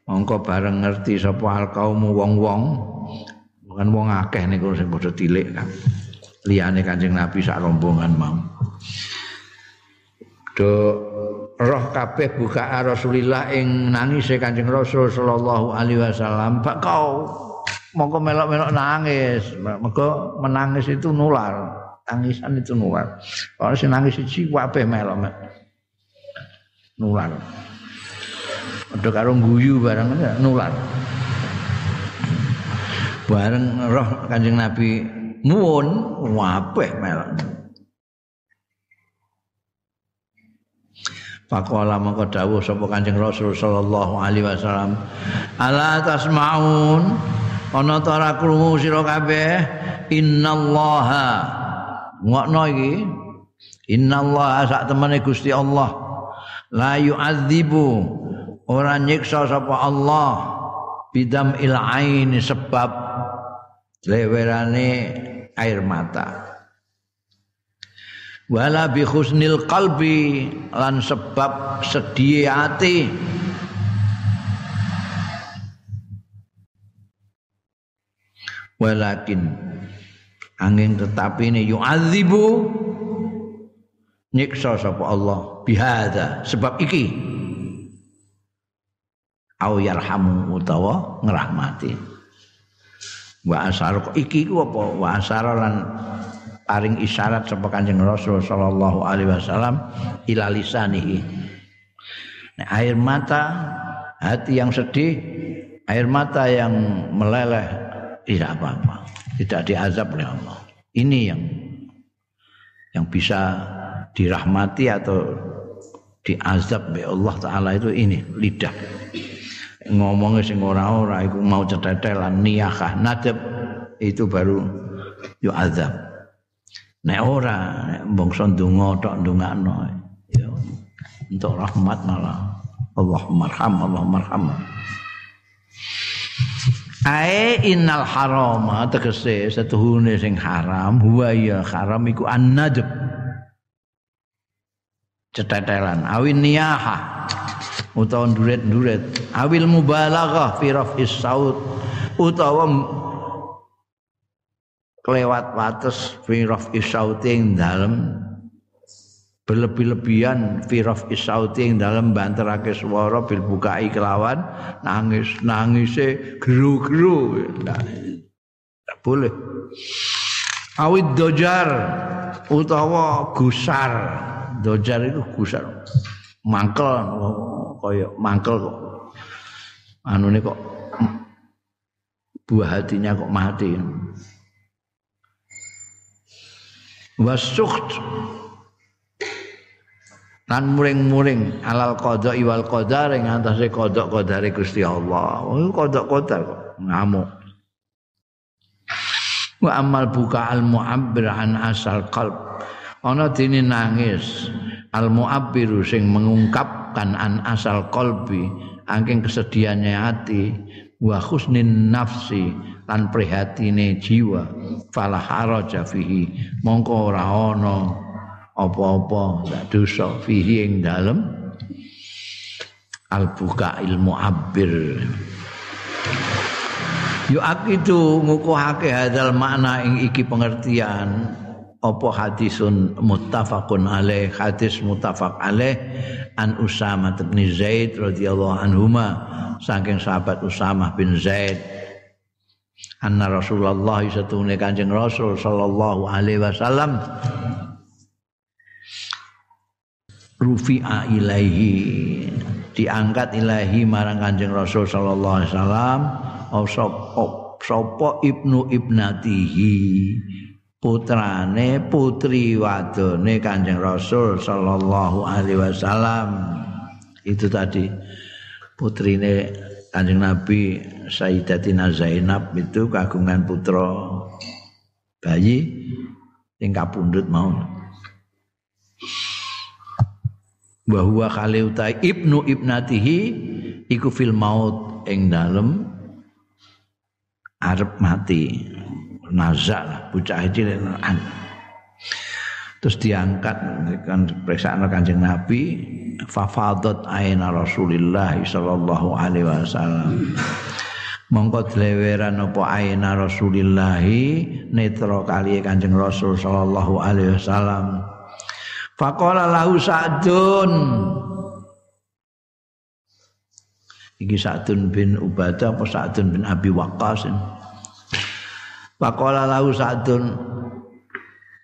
mongko bareng ngerti sapa al qaumu wong-wong bukan wong akeh niku sing padha tilik kan. Liyane Kanjeng Nabi sak rombongan mau. Do roh kabeh buka Rasulillah ing nangis Kanjeng Rasul sallallahu alaihi wasallam. Pak kau mongko melok-melok nangis. Mergo menangis itu nular. Tangisan itu nular. Kalau si nangis siji kabeh melok nular. Ada karo guyu bareng nular. Bareng roh Kanjeng Nabi nuwun kabeh melok. Pakola mongko dawuh sapa Kanjeng Rasul sallallahu alaihi wasallam, "Ala tasmaun ana ta ora krungu sira kabeh? Innallaha ngokno iki. Innallaha sak temene Gusti Allah. La yu'adzibu. Ora nyiksa sapa Allah. Bidam il aini sebab lewerane air mata. Wala bi husnil qalbi lan sebab sedih hati walakin angin tetapi ini yu'adzibu nyiksa sapa Allah bihada sebab iki. Au yarhamu utawa ngrahmati. Wa asar iki ku apa? Wa asar lan paring isyarat sapa Kanjeng Rasul sallallahu alaihi wasallam ila lisanihi. Nah, air mata hati yang sedih air mata yang meleleh tidak apa-apa, tidak diazab oleh Allah. Ini yang yang bisa dirahmati atau diazab oleh Allah taala itu ini lidah. Ngomongnya sing ora-ora iku mau cetetelan niyahah nadab itu baru yo azab. Nek ora bangsa ndonga tok ndongakno ya untuk rahmat malah Allah marham Allah marham. Ae innal harama tegese setuhune sing haram. Huwa ya haram iku annadab. Cetetelan. Awin niyaha. Utawa nduret-nduret. Awil mubalaghah fi raf'is saut utawa kelewat wates fi raf'is sauti ing dalem berlebih-lebihan firaf isauti yang dalam banterake suara bil bukai kelawan nangis nangise geru-geru nah, tidak boleh. Awit dojar utawa gusar. Dojar itu gusar. Mangkel kaya mangkel kok. Anu ini kok buah hatinya kok mati. Wasukt lan muring-muring alal qada iwal qadar ing antase kodok qadare Gusti Allah. Oh kodok qadar kok ngamuk. Wa amal buka al mu'abbir an asal qalb. Ana dene nangis al mu'abbiru sing mengungkapkan an asal qalbi angking kesedihannya hati wa husnin nafsi lan prihatine jiwa fala haraja fihi mongko ora ana apa-apa ndak dosa. Fihi ing dalem. Al buka ilmu abir yo akitu ngukuhake hadal makna ing iki pengertian. Apa hadisun muttafaqun alaih hadis muttafaq alaih an Usama bin Zaid radhiyallahu anhuma saking sahabat Usama bin Zaid. Anna Rasulullah satune Kanjeng Rasul sallallahu alaihi wasallam rufi'a ilaihi. Diangkat ilahi marang Kanjeng Rasul sallallahu alaihi wasallam. Sapa ibnu ibnatihi? Putrane putri wadone Kanjeng Rasul sallallahu alaihi wasallam. Itu tadi. Putrine Kanjeng Nabi Sayyidatina Zainab itu kagungan putra bayi. Yang kapundut mau bahwa kali utai ibnu ibnatihi iku fil maut ing dalem arep mati. Nazak lah bocah cilik terus diangkat kan periksaan kanjeng Nabi fafadat aina Rasulillah sallallahu alaihi wasallam. Mongko dleweran apa aina Rasulillah netra kali kanjeng Rasul sallallahu alaihi wasallam Faqala lahu Sa'dun. Iki Sa'dun bin Ubadah apa Sa'dun bin Abi Waqqas. Faqala lahu Sa'dun.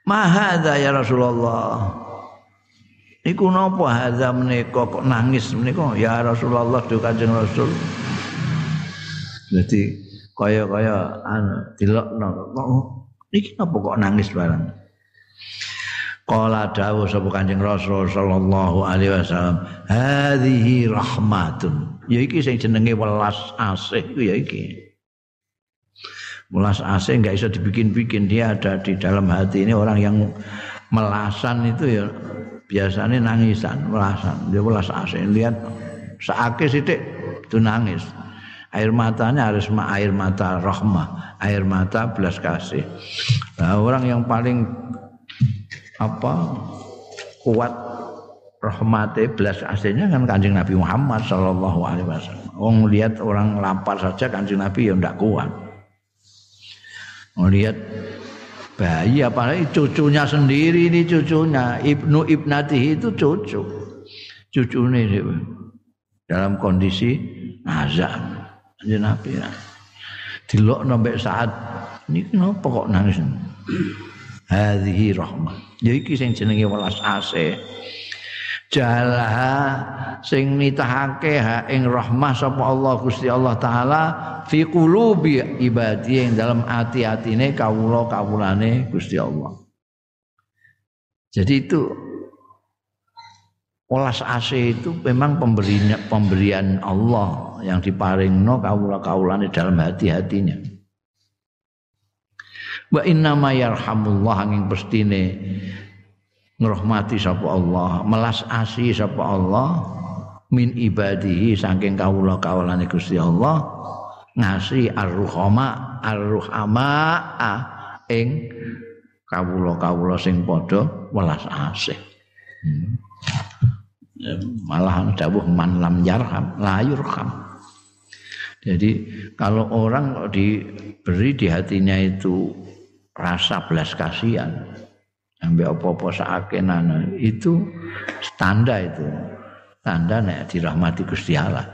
Ma hadza ya Rasulullah? Iku napa hadza menika kok nangis menika ya Rasulullah do Kanjeng Rasul. Jadi kaya-kaya anu dilokno kok iki napa kok nangis barang. Qala dawu sapa Kanjeng Rasul sallallahu alaihi wasallam, "Hadhihi rahmatun." Ya iki sing jenenge welas asih ku ya iki. Welas asih enggak bisa dibikin-bikin, dia ada di dalam hati ini orang yang melasan itu ya biasanya nangisan, melasan. Dia welas asih lihat seake sithik itu nangis. Air matanya harus air mata rahmah, air mata belas kasih. Nah, orang yang paling apa? Kuat rahmate belas aslinya kan kanjeng Nabi Muhammad Shallallahu Alaihi Wasallam. Wong lihat orang lapar saja kanjeng Nabi ya ndak kuat. Melihat bayi apalagi cucunya sendiri ini cucunya. Ibnu ibnati itu cucu. Cucu ini dalam kondisi azam kanjeng Nabi ya. dilok sampai saat ini kenapa kok nangis? Hadhihi rahmah ya iki sing jenenge welas asih jalaha sing nitahake ha ing rahmah sapa Allah Gusti Allah taala fi qulubi ibadi ing dalam ati-atine kawula kawulane Gusti Allah. Jadi itu Olas AC itu memang pemberian pemberian Allah yang diparingno kawula-kawulane dalam hati-hatinya. Wa inna ma yarhamullah angin pestine ngrahmati sapa Allah, melas asih sapa Allah min ibadihi saking kawula-kawulane Gusti Allah ngasi ar-ruhama ar-ruhama ing kawula-kawula sing padha welas asih. Hmm. Malah dawuh man lam yarham la yurham. Jadi kalau orang diberi di hatinya itu rasa belas kasihan, ambil apa-apa sakenan itu tanda itu. Tanda nek dirahmati Gusti Allah.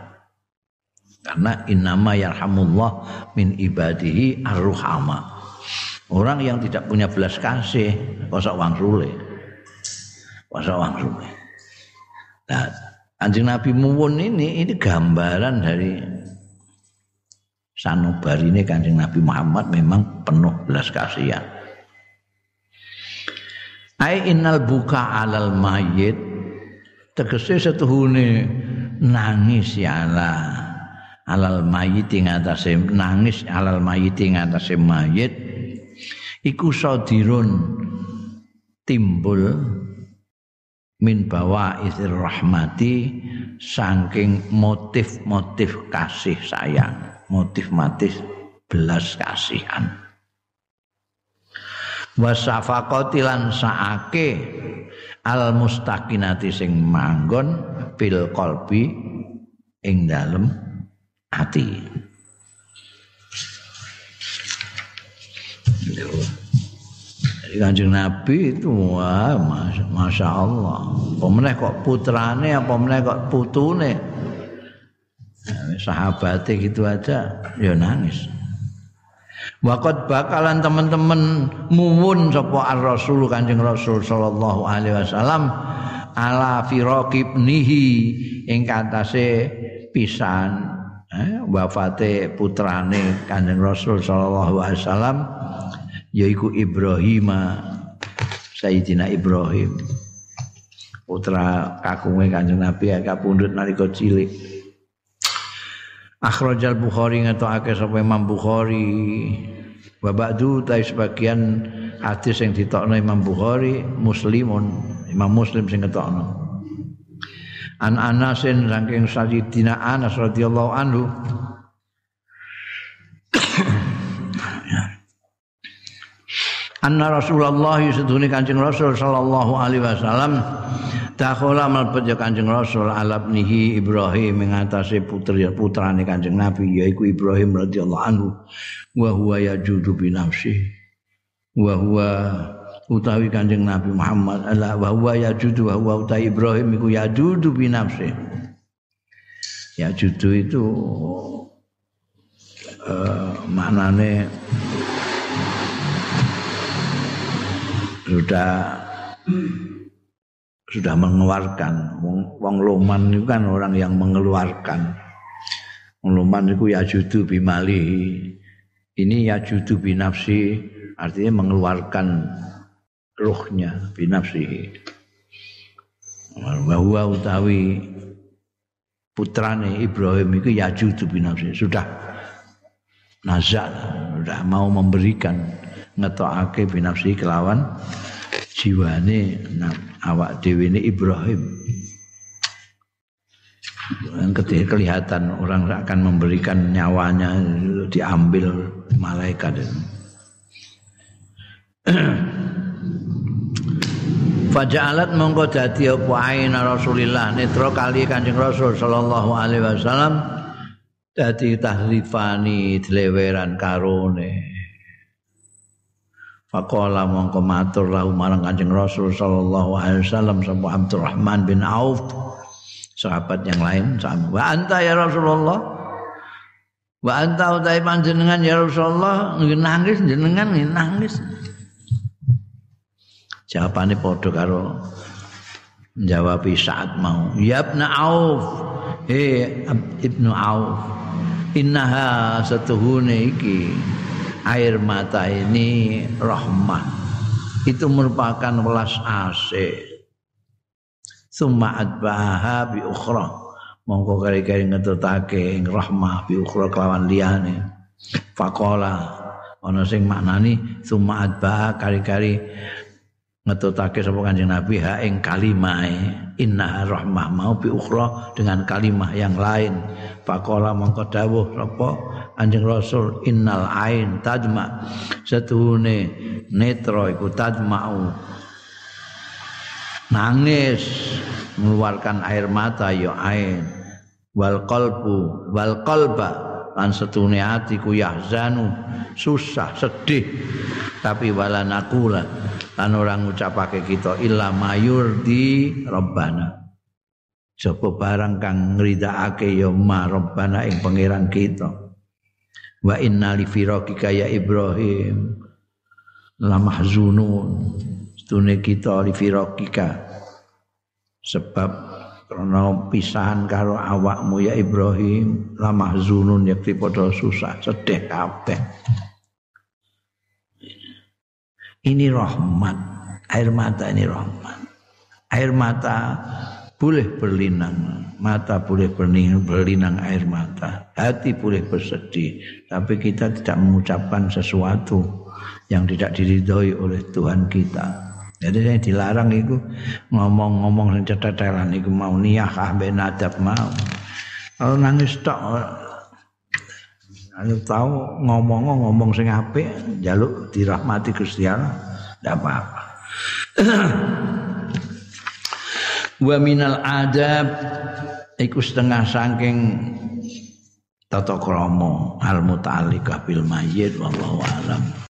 Karena innama yarhamullah min ibadihi arruhama. Orang yang tidak punya belas kasih kosok wang sule kosok wang sule nah anjing Nabi Muwun ini ini gambaran dari sanubari ini kanjeng Nabi Muhammad memang penuh belas kasihan. Ai innal buka alal mayit tegese setuhune nangis ya Allah. Alal mayit ing atase nangis alal mayit ing atase mayit iku sadirun timbul min bawa isir rahmati saking motif-motif kasih sayang motif-motif belas kasihan wasafaqati lan saake al mustaqinati sing manggon fil qalbi ing dalem ati kanjeng Nabi itu wah masya Allah. Pemenang kok putrane apa pemenang kok putune. Nah, sahabatnya gitu aja ya nangis. Waqat bakalan teman-teman muwun sapa ar-rasul Kanjeng Rasul sallallahu alaihi wasallam ala firaqibnihi ing katase pisan eh, wafate putrane Kanjeng Rasul sallallahu alaihi wasallam yaiku Ibrahim Sayyidina Ibrahim putra kakunge Kanjeng Nabi kapundhut nalika cilik Akhrajal Bukhari ngetokake sapa Imam Bukhari. Wa ba'du ta sebagian hadis yang ditokno Imam Bukhari Muslimun Imam Muslim sing ngetokno. An Anasin saking Sayyidina Anas radhiyallahu anhu. Anna Rasulullah sedune Kanjeng Rasul sallallahu alaihi wasallam dakhala mlebet ya Kanjeng Rasul alabnihi Ibrahim ing atase putri putrane Kanjeng Nabi yaiku Ibrahim radhiyallahu anhu. Wa huwa yajudu bi nafsi. Wa huwa utawi Kanjeng Nabi Muhammad ala wa huwa yajudu wa huwa utawi Ibrahim iku yajudu bi nafsi. Yajudu itu uh, maknane (clears throat) sudah sudah mengeluarkan. Wong, wong loman itu kan orang yang mengeluarkan. Wong loman itu ya judu bimali. Ini ya judu binafsi artinya mengeluarkan ruhnya binafsi. Bahwa utawi putrane Ibrahim itu ya judu binafsi. Sudah nazar sudah mau memberikan ngetokake binafsi kelawan jiwane awak dhewe ini Ibrahim. Ketika kelihatan orang akan memberikan nyawanya diambil malaikat. (clears throat) Faja'alat mongko dadi apa aina Rasulillah netra kali Kanjeng Rasul sallallahu alaihi wasallam dadi tahrifani dileweran karone. Faqala mongko matur lahu marang Kanjeng Rasul sallallahu alaihi wasallam sapa Abdurrahman bin Auf. Sahabat yang lain sama wa anta ya Rasulullah? Wa anta utai panjenengan ya Rasulullah? Nangis jenengan nangis. Jawabane padha karo jawab saat mau ya ibnu auf eh ibnu auf innaha satuhune iki air mata ini rahmah. Itu merupakan welas asih summa adbaha bi ukhra. Mongko kari-kari ngetutake ing rahmah bi ukhra kelawan liyane. Faqala ana sing maknani summa adbaha kari-kari ngetutake sapa Kanjeng Nabi ha ing kalimahe inna rahmah mau bi ukhra dengan kalimah yang lain. Faqala mongko dawuh sapa Kanjeng Rasul innal ain tajma. Setuhune netra iku tajma'u. Nangis mengeluarkan air mata ya ain. Wal qalbu wal qalba. Lan setune atiku yahzanu. Susah sedih. Tapi wala nakula lan ora ngucapake kita illa mayur di rabbana. Sapa barang kang ngridakake ya ma rabbana ing pangeran kita wa inna li firaqika ya ibrahim la mahzunun. Stune kita li firaqika. Sebab karena pisahan karo awakmu ya Ibrahim la mahzunun yakti padha susah sedih kabeh. Ini rahmat. Air mata ini rahmat. Air mata boleh berlinang mata boleh berlinang, berlinang air mata hati boleh bersedih tapi kita tidak mengucapkan sesuatu yang tidak diridhoi oleh Tuhan kita jadi saya dilarang itu ngomong-ngomong yang cetetelan itu mau niyah kabeh nadab mau kalau nangis tok Ayo tahu ngomong ngomong sing apik jaluk dirahmati Gusti Allah ndak apa-apa. (clears throat) Wa minal adab iku setengah saking tata krama al muta'alliqah bil mayyit wallahu alam.